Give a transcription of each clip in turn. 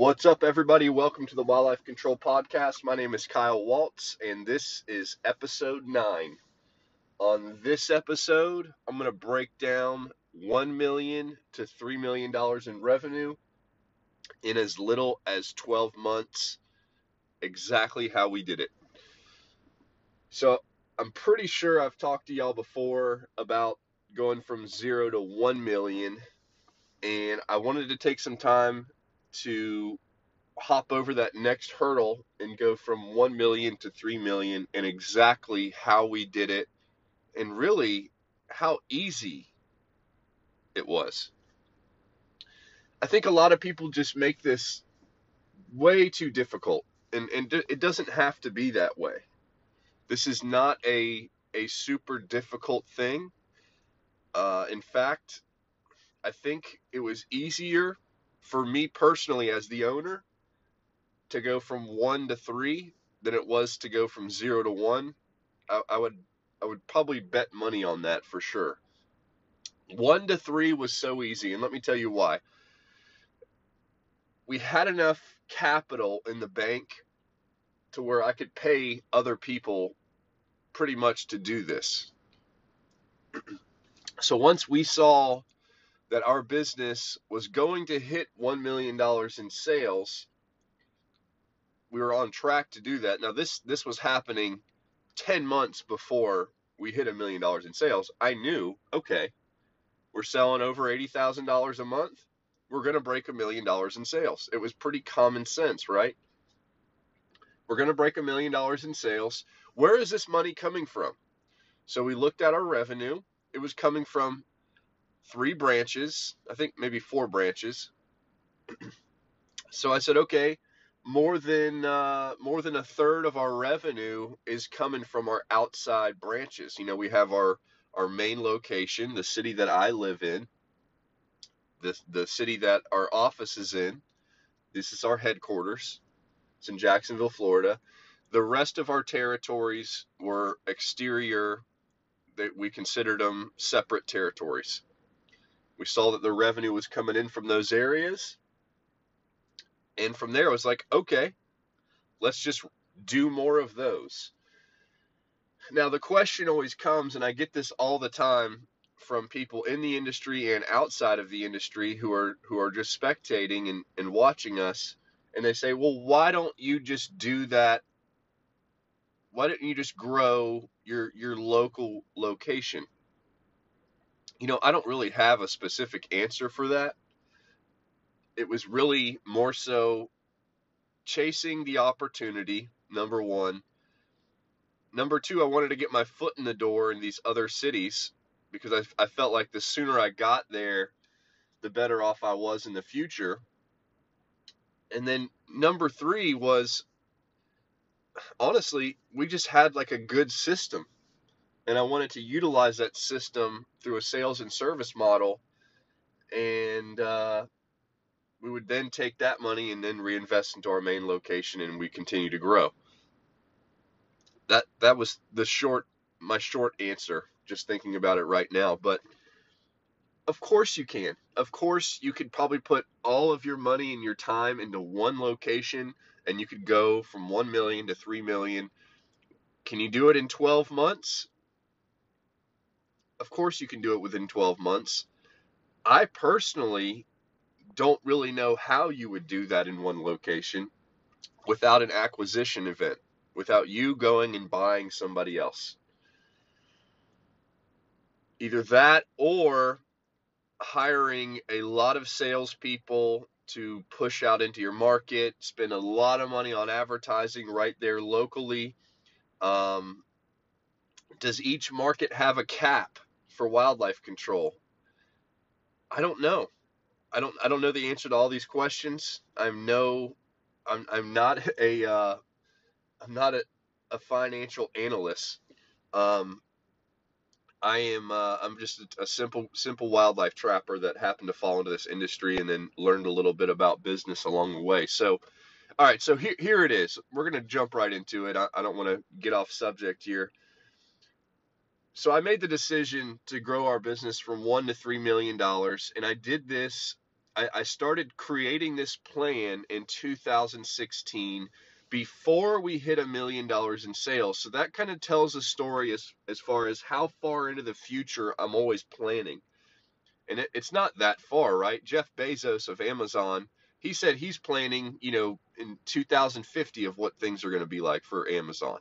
What's up, everybody? Welcome to the Wildlife Control Podcast. My name is Kyle Waltz, and this is episode nine. On this episode, I'm going to break down 1 million to $3 million in revenue in as little as 12 months, exactly how we did it. So, I'm pretty sure I've talked to y'all before about going from zero to 1 million, and I wanted to take some time to hop over that next hurdle and go from 1 million to 3 million and exactly how we did it and really how easy it was. I think a lot of people just make this way too difficult and, and it doesn't have to be that way. This is not a a super difficult thing. Uh, in fact, I think it was easier for me personally as the owner to go from one to three than it was to go from zero to one. I, I would I would probably bet money on that for sure. One to three was so easy, and let me tell you why. We had enough capital in the bank to where I could pay other people pretty much to do this. so once we saw that our business was going to hit $1 million in sales, we were on track to do that. Now this this was happening 10 months before we hit a million dollars in sales. I knew, okay, we're selling over $80,000 a month. We're going to break a million dollars in sales. It was pretty common sense, right? We're going to break a million dollars in sales. Where is this money coming from? So we looked at our revenue. It was coming from three branches, I think maybe four branches. so I said, okay, more than uh, more than a third of our revenue is coming from our outside branches. You know, we have our our main location, the city that I live in, the the city that our office is in. This is our headquarters. It's in Jacksonville, Florida. The rest of our territories were exterior. That we considered them separate territories. We saw that the revenue was coming in from those areas. And from there, it was like, okay, let's just do more of those. Now, the question always comes, and I get this all the time from people in the industry and outside of the industry who are who are just spectating and, and watching us and they say, well, why don't you just do that? Why don't you just grow your your local location? You know, I don't really have a specific answer for that. It was really more so chasing the opportunity, number one. Number two, I wanted to get my foot in the door in these other cities because I, I felt like the sooner I got there, the better off I was in the future. And then number three was honestly, we just had like a good system. And I wanted to utilize that system through a sales and service model. And uh, we would then take that money and then reinvest into our main location and we continue to grow. That that was the short my short answer just thinking about it right now, but of course you can. Of course you could probably put all of your money and your time into one location and you could go from 1 million to 3 million. Can you do it in 12 months? Of course you can do it within 12 months. I personally don't really know how you would do that in one location without an acquisition event, without you going and buying somebody else. Either that or hiring a lot of salespeople to push out into your market, spend a lot of money on advertising right there locally. Um, does each market have a cap for wildlife control? I don't know. I don't I don't know the answer to all these questions. I'm no I'm I'm not a uh, I'm not a, a financial analyst. Um, I am uh, I'm just a, a, simple simple wildlife trapper that happened to fall into this industry and then learned a little bit about business along the way. So, all right, so here here it is. We're gonna jump right into it. I, I don't want to get off subject here. So I made the decision to grow our business from one to three million dollars, and I did this I, I started creating this plan in 2016 before we hit a million dollars in sales. So that kind of tells a story as as far as how far into the future I'm always planning. And it, it's not that far, right? Jeff Bezos of Amazon, he said he's planning, you know, in 2050 of what things are going to be like for Amazon.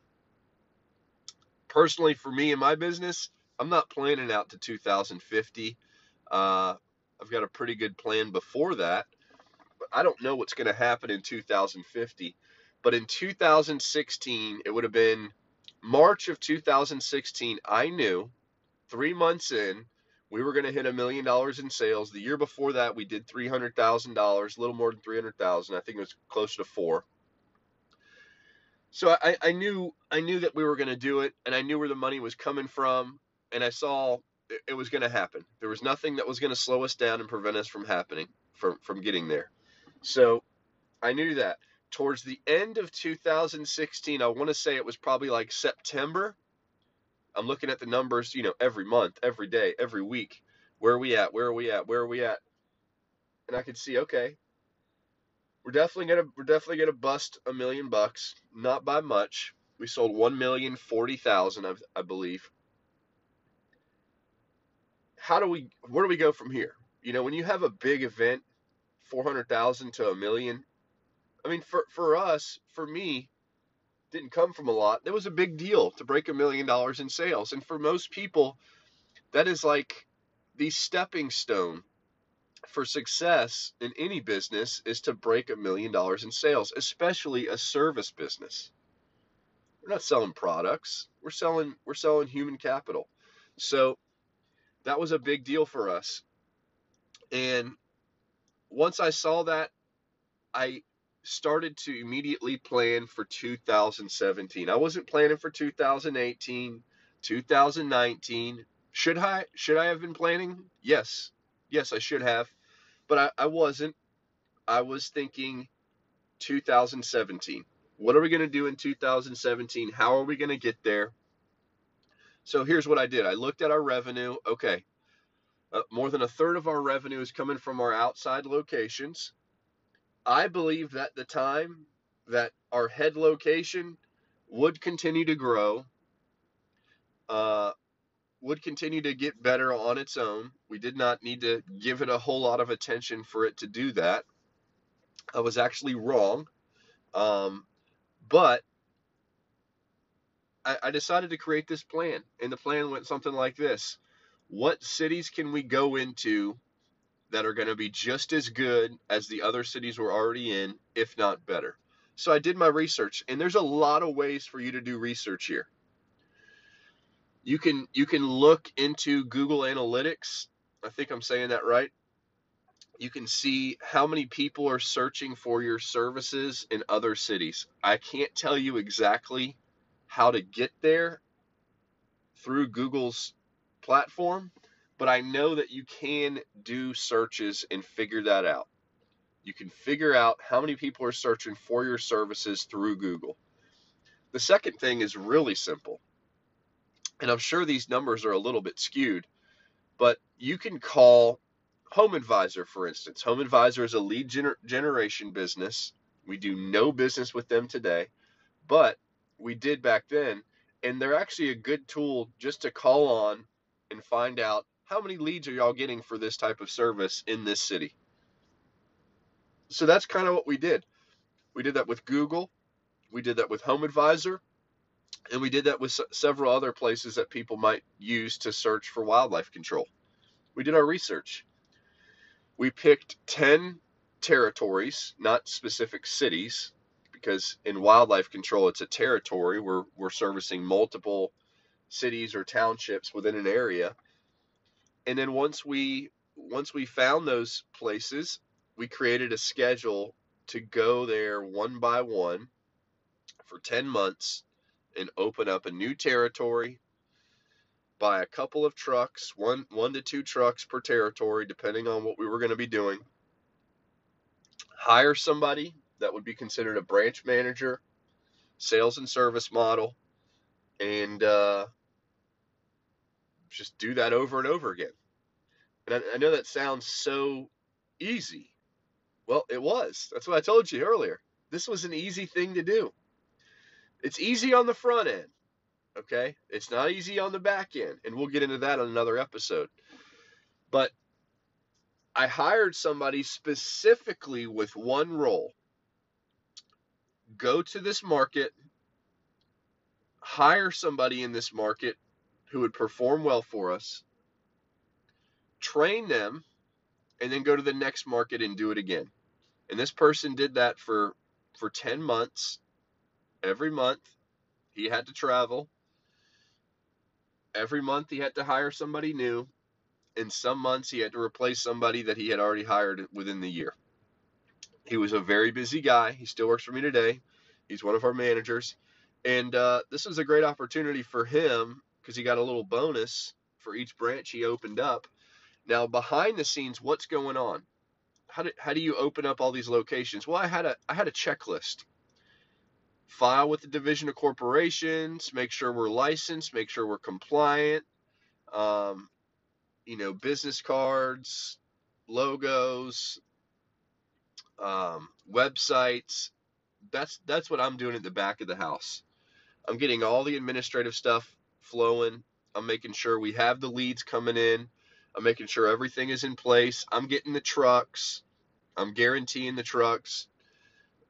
Personally, for me and my business, I'm not planning out to 2050. Uh, I've got a pretty good plan before that, but I don't know what's going to happen in 2050. But in 2016, it would have been March of 2016. I knew three months in, we were going to hit a million dollars in sales. The year before that, we did $300,000, a little more than 300,000. I think it was closer to four. So I, I knew I knew that we were going to do it, and I knew where the money was coming from, and I saw it, it was going to happen. There was nothing that was going to slow us down and prevent us from happening from from getting there. So I knew that. Towards the end of 2016, I want to say it was probably like September. I'm looking at the numbers, you know, every month, every day, every week. Where are we at? Where are we at? Where are we at? And I could see, okay, we're definitely gonna we're definitely gonna bust a million bucks, not by much. We sold one million forty thousand, I, I believe. How do we? Where do we go from here? You know, when you have a big event, four hundred thousand to a million. I mean, for for us, for me, didn't come from a lot. It was a big deal to break a million dollars in sales, and for most people, that is like the stepping stone for success in any business is to break a million dollars in sales, especially a service business. We're not selling products. We're selling we're selling human capital. So that was a big deal for us. And once I saw that, I started to immediately plan for 2017. I wasn't planning for 2018, 2019. Should I should I have been planning? Yes. Yes, I should have but I, I wasn't. I was thinking 2017. What are we going to do in 2017? How are we going to get there? So here's what I did I looked at our revenue. Okay, uh, more than a third of our revenue is coming from our outside locations. I believed at the time that our head location would continue to grow. Uh, would continue to get better on its own. We did not need to give it a whole lot of attention for it to do that. I was actually wrong. Um, but I, I decided to create this plan, and the plan went something like this What cities can we go into that are going to be just as good as the other cities we're already in, if not better? So I did my research, and there's a lot of ways for you to do research here you can you can look into Google Analytics. I think I'm saying that right. You can see how many people are searching for your services in other cities. I can't tell you exactly how to get there through Google's platform, but I know that you can do searches and figure that out. You can figure out how many people are searching for your services through Google. The second thing is really simple and I'm sure these numbers are a little bit skewed, but you can call Home Advisor, for instance. Home Advisor is a lead gener- generation business. We do no business with them today, but we did back then. And they're actually a good tool just to call on and find out how many leads are y'all getting for this type of service in this city. So that's kind of what we did. We did that with Google. We did that with Home Advisor. And we did that with several other places that people might use to search for wildlife control. We did our research. We picked 10 territories, not specific cities, because in wildlife control it's a territory where we're servicing multiple cities or townships within an area. And then once we once we found those places, we created a schedule to go there one by one for 10 months and open up a new territory, buy a couple of trucks, one one to two trucks per territory, depending on what we were going to be doing. Hire somebody that would be considered a branch manager, sales and service model, and uh, just do that over and over again. And I, I know that sounds so easy. Well, it was. That's what I told you earlier. This was an easy thing to do. It's easy on the front end, okay? It's not easy on the back end, and we'll get into that on another episode. But I hired somebody specifically with one role. Go to this market, hire somebody in this market who would perform well for us, train them, and then go to the next market and do it again. And this person did that for for 10 months. Every month he had to travel. Every month he had to hire somebody new. In some months he had to replace somebody that he had already hired within the year. He was a very busy guy. He still works for me today. He's one of our managers. And uh, this was a great opportunity for him because he got a little bonus for each branch he opened up. Now, behind the scenes, what's going on? How do, how do you open up all these locations? Well, I had a I had a checklist. File with the Division of Corporations, make sure we're licensed, make sure we're compliant. Um, you know, business cards, logos, um, websites. That's that's what I'm doing at the back of the house. I'm getting all the administrative stuff flowing. I'm making sure we have the leads coming in. I'm making sure everything is in place. I'm getting the trucks. I'm guaranteeing the trucks.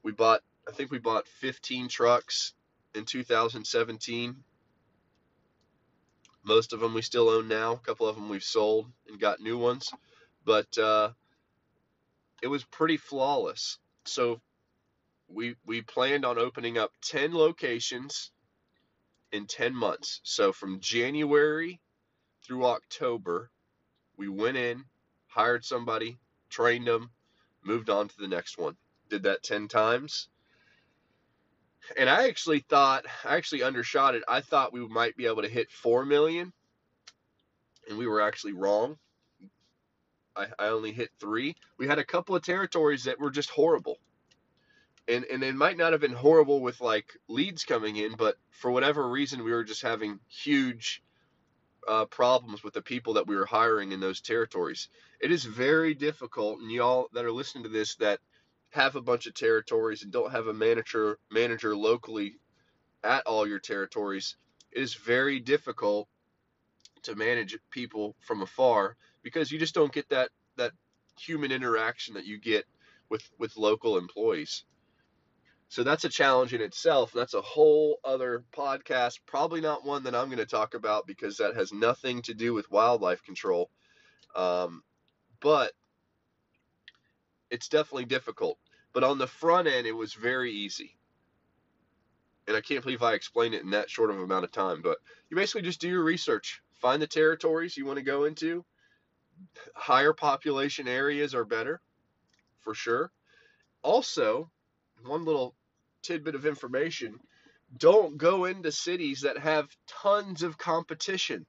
We bought, I think we bought 15 trucks in 2017. Most of them we still own now. A couple of them we've sold and got new ones. But uh, it was pretty flawless. So we we planned on opening up 10 locations in 10 months. So from January through October, we went in, hired somebody, trained them, moved on to the next one. Did that 10 times. And I actually thought, I actually undershot it. I thought we might be able to hit 4 million, and we were actually wrong. I, I only hit three. We had a couple of territories that were just horrible and and it might not have been horrible with like leads coming in, but for whatever reason, we were just having huge uh, problems with the people that we were hiring in those territories. It is very difficult, and y'all that are listening to this that have a bunch of territories and don't have a manager manager locally at all your territories, it is very difficult to manage people from afar because you just don't get that that human interaction that you get with with local employees. So that's a challenge in itself. That's a whole other podcast, probably not one that I'm going to talk about because that has nothing to do with wildlife control. Um, but it's definitely difficult. But on the front end, it was very easy. And I can't believe I explained it in that short of amount of time. But you basically just do your research, find the territories you want to go into. Higher population areas are better, for sure. Also, one little tidbit of information don't go into cities that have tons of competition.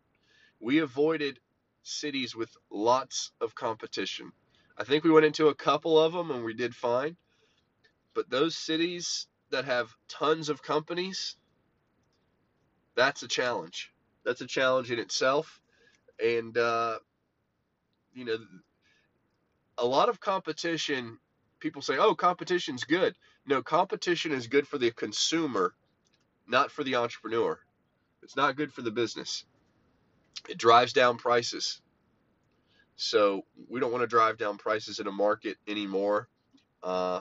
We avoided cities with lots of competition. I think we went into a couple of them and we did fine. But those cities that have tons of companies, that's a challenge. That's a challenge in itself. And, uh, you know, a lot of competition, people say, oh, competition's good. No, competition is good for the consumer, not for the entrepreneur. It's not good for the business. It drives down prices. So we don't want to drive down prices in a market anymore. Uh,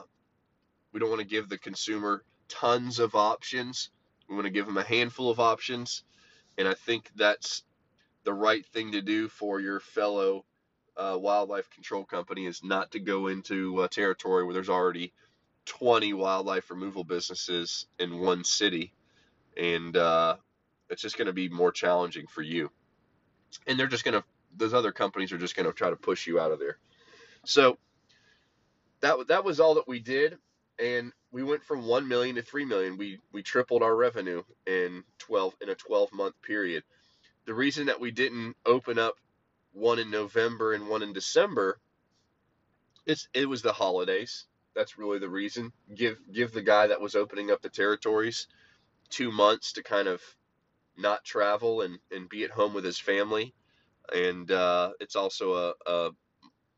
we don't want to give the consumer tons of options. We want to give them a handful of options. And I think that's the right thing to do for your fellow uh, wildlife control company is not to go into territory where there's already 20 wildlife removal businesses in one city, and uh, it's just going to be more challenging for you. And they're just going to, those other companies are just going to try to push you out of there. So that that was all that we did, and we went from one million to three million. We we tripled our revenue in 12 in a 12 month period. The reason that we didn't open up one in November and one in December, it's it was the holidays that's really the reason. Give give the guy that was opening up the territories two months to kind of not travel and, and be at home with his family. And uh, it's also a, a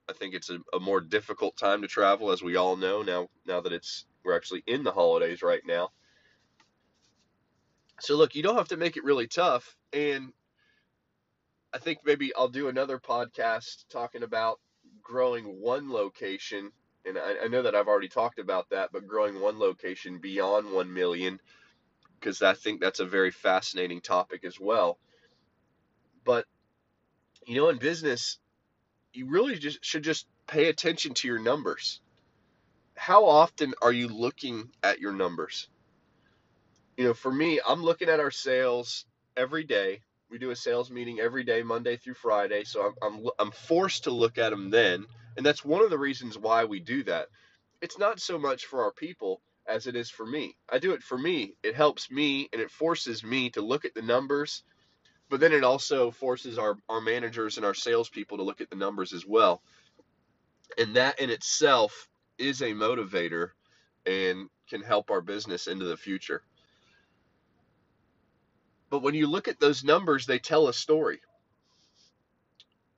I think it's a, a more difficult time to travel, as we all know now. Now that it's we're actually in the holidays right now. So look, you don't have to make it really tough, and I think maybe I'll do another podcast talking about growing one location. And I, I know that I've already talked about that, but growing one location beyond 1 million, because I think that's a very fascinating topic as well. But, you know, in business, you really just should just pay attention to your numbers. How often are you looking at your numbers? You know, for me, I'm looking at our sales every day we do a sales meeting every day, Monday through Friday. So I'm, I'm, I'm forced to look at them then. And that's one of the reasons why we do that. It's not so much for our people as it is for me. I do it for me. It helps me and it forces me to look at the numbers, but then it also forces our, our managers and our salespeople to look at the numbers as well. And that in itself is a motivator and can help our business into the future. But when you look at those numbers, they tell a story.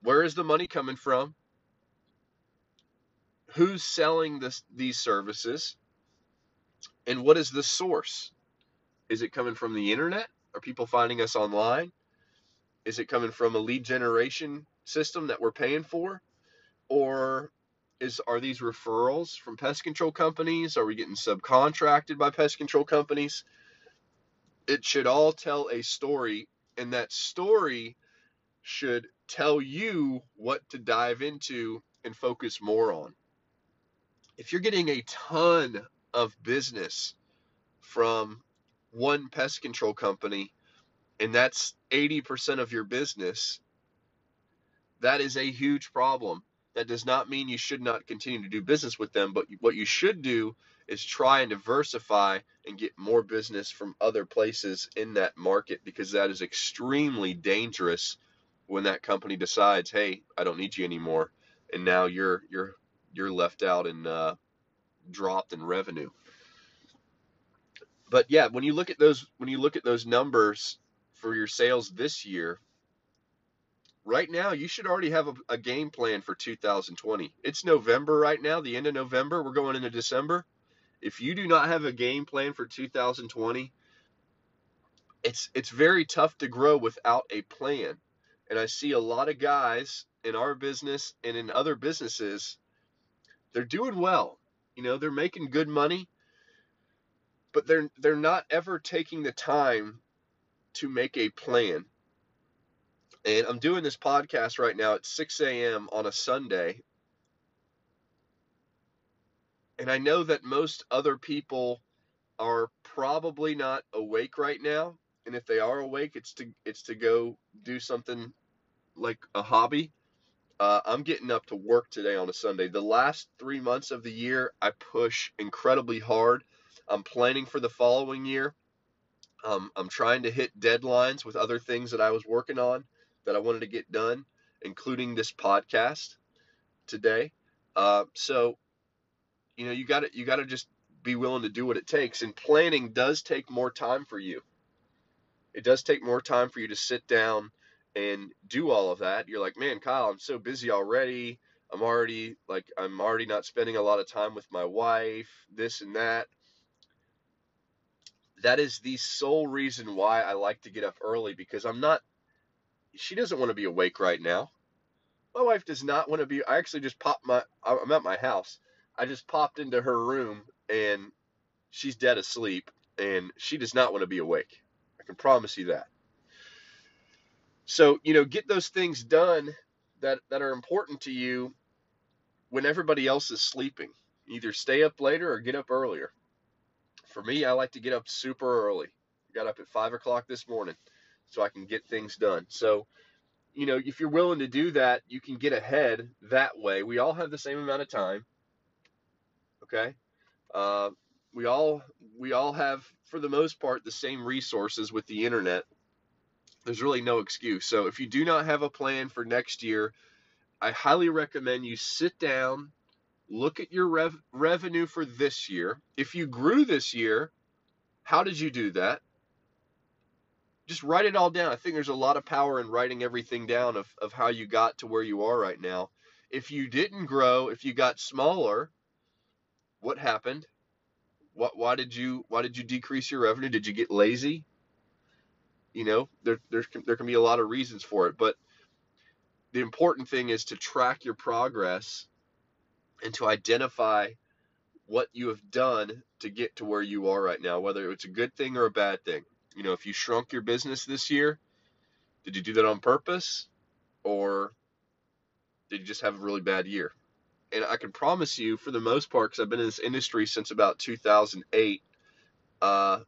Where is the money coming from? Who's selling this, these services? And what is the source? Is it coming from the internet? Are people finding us online? Is it coming from a lead generation system that we're paying for? Or is are these referrals from pest control companies? Are we getting subcontracted by pest control companies? it should all tell a story, and that story should tell you what to dive into and focus more on. If you're getting a ton of business from one pest control company, and that's 80% of your business, that is a huge problem. That does not mean you should not continue to do business with them, but what you should do is try and diversify and get more business from other places in that market because that is extremely dangerous when that company decides, "Hey, I don't need you anymore," and now you're you're you're left out and uh, dropped in revenue. But yeah, when you look at those when you look at those numbers for your sales this year, right now you should already have a, a game plan for 2020. It's November right now, the end of November. We're going into December if you do not have a game plan for 2020, it's it's very tough to grow without a plan. And I see a lot of guys in our business and in other businesses, they're doing well. You know, they're making good money, but they're they're not ever taking the time to make a plan. And I'm doing this podcast right now at 6 a.m. on a Sunday and I know that most other people are probably not awake right now. And if they are awake, it's to it's to go do something like a hobby. Uh, I'm getting up to work today on a Sunday. The last three months of the year, I push incredibly hard. I'm planning for the following year. Um, I'm trying to hit deadlines with other things that I was working on that I wanted to get done, including this podcast today. Uh, so you know you got to you got to just be willing to do what it takes and planning does take more time for you. It does take more time for you to sit down and do all of that. You're like man kyle i'm so busy already. I'm already like i'm already not spending a lot of time with my wife this and that that is the sole reason why i like to get up early because i'm not she doesn't want to be awake right now my wife does not want to be i actually just popped my i'm at my house I just popped into her room and she's dead asleep and she does not want to be awake. I can promise you that. So, you know, get those things done that, that are important to you when everybody else is sleeping. Either stay up later or get up earlier. For me, I like to get up super early. Got up at five o'clock this morning so I can get things done. So, you know, if you're willing to do that, you can get ahead that way. We all have the same amount of time. Okay, uh, we all we all have, for the most part, the same resources with the internet. There's really no excuse. So if you do not have a plan for next year, I highly recommend you sit down, look at your rev- revenue for this year. If you grew this year, how did you do that? Just write it all down. I think there's a lot of power in writing everything down of, of how you got to where you are right now. if you didn't grow, if you got smaller, what happened? What why did you why did you decrease your revenue? Did you get lazy? You know, there there there can be a lot of reasons for it, but the important thing is to track your progress and to identify what you have done to get to where you are right now, whether it's a good thing or a bad thing. You know, if you shrunk your business this year, did you do that on purpose or did you just have a really bad year? And I can promise you, for the most part, because I've been in this industry since about 2008, uh,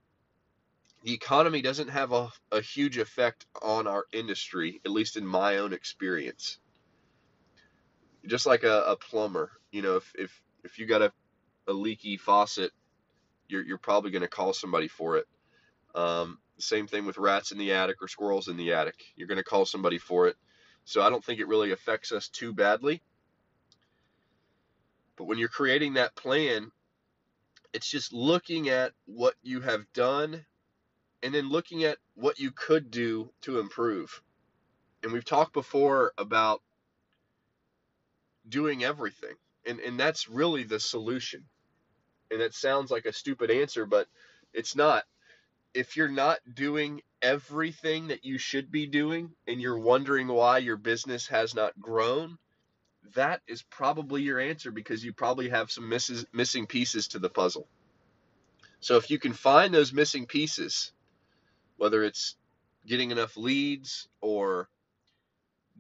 the economy doesn't have a, a huge effect on our industry, at least in my own experience. Just like a, a plumber, you know, if, if, if you got a, a leaky faucet, you're, you're probably going to call somebody for it. Um, same thing with rats in the attic or squirrels in the attic. You're going to call somebody for it. So I don't think it really affects us too badly. But when you're creating that plan, it's just looking at what you have done and then looking at what you could do to improve. And we've talked before about doing everything. And and that's really the solution. And that sounds like a stupid answer, but it's not. If you're not doing everything that you should be doing and you're wondering why your business has not grown, that is probably your answer because you probably have some misses, missing pieces to the puzzle. So if you can find those missing pieces, whether it's getting enough leads or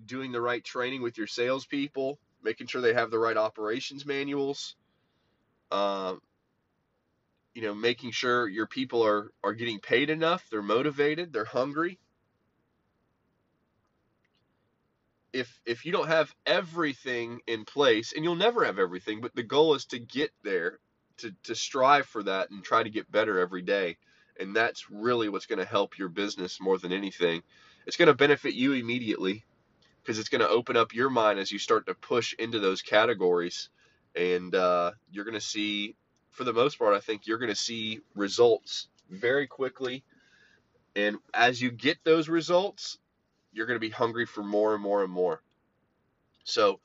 doing the right training with your salespeople, making sure they have the right operations manuals, uh, you know, making sure your people are are getting paid enough, they're motivated, they're hungry. If if you don't have everything in place, and you'll never have everything, but the goal is to get there, to to strive for that and try to get better every day. And that's really what's going to help your business more than anything. It's going to benefit you immediately because it's going to open up your mind as you start to push into those categories and uh, you're going to see for the most part, I think you're going to see results very quickly. And as you get those results, you're going to be hungry for more and more and more. So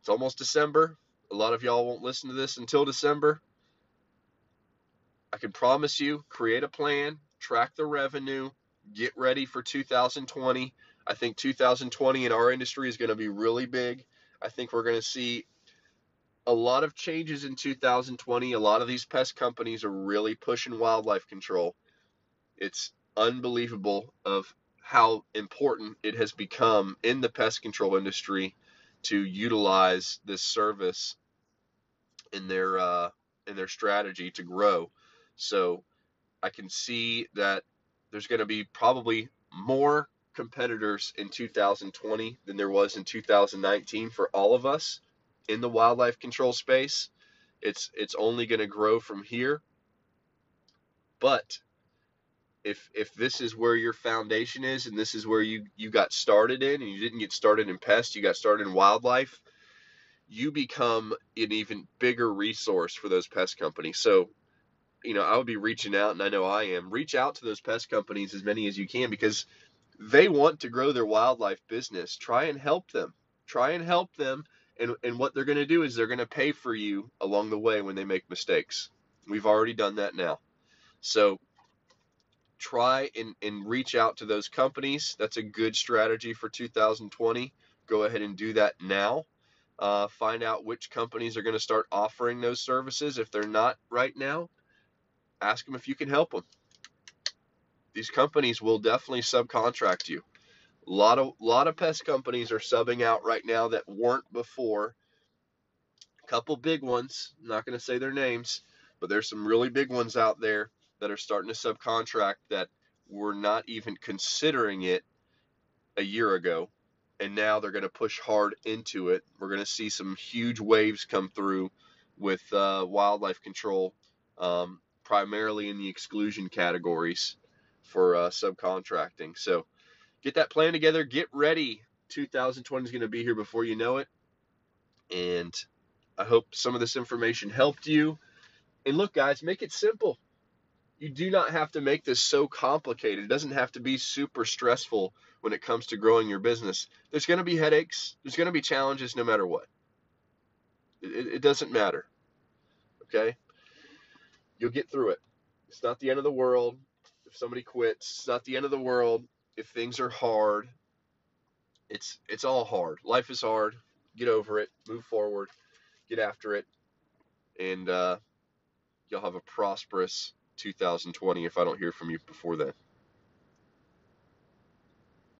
it's almost December. A lot of y'all won't listen to this until December. I can promise you, create a plan, track the revenue, get ready for 2020. I think 2020 in our industry is going to be really big. I think we're going to see a lot of changes in 2020. A lot of these pest companies are really pushing wildlife control. It's unbelievable of how important it has become in the pest control industry to utilize this service in their uh, in their strategy to grow. So I can see that there's going to be probably more competitors in 2020 than there was in 2019 for all of us in the wildlife control space. It's it's only going to grow from here. But if if this is where your foundation is and this is where you you got started in and you didn't get started in pest, you got started in wildlife, you become an even bigger resource for those pest companies. So, you know, I would be reaching out and I know I am. Reach out to those pest companies as many as you can because they want to grow their wildlife business. Try and help them. Try and help them and, and what they're going to do is they're going to pay for you along the way when they make mistakes. We've already done that now. So try and, and reach out to those companies. That's a good strategy for 2020. Go ahead and do that now. Uh, find out which companies are going to start offering those services. If they're not right now, ask them if you can help them. These companies will definitely subcontract you. A lot of lot of pest companies are subbing out right now that weren't before. A couple big ones. Not going to say their names, but there's some really big ones out there that are starting to subcontract that were not even considering it a year ago, and now they're going to push hard into it. We're going to see some huge waves come through with uh, wildlife control, um, primarily in the exclusion categories for uh, subcontracting. So get that plan together. Get ready. 2020 is going to be here before you know it. And I hope some of this information helped you. And look, guys, make it simple. you do not have to make this so complicated. It doesn't have to be super stressful when it comes to growing your business. There's going to be headaches, there's going to be challenges no matter what. It, it doesn't matter. Okay? You'll get through it. It's not the end of the world somebody quits. It's not the end of the world if things are hard. It's it's all hard. Life is hard. Get over it. Move forward. Get after it. And uh, you'll have a prosperous 2020 if I don't hear from you before then.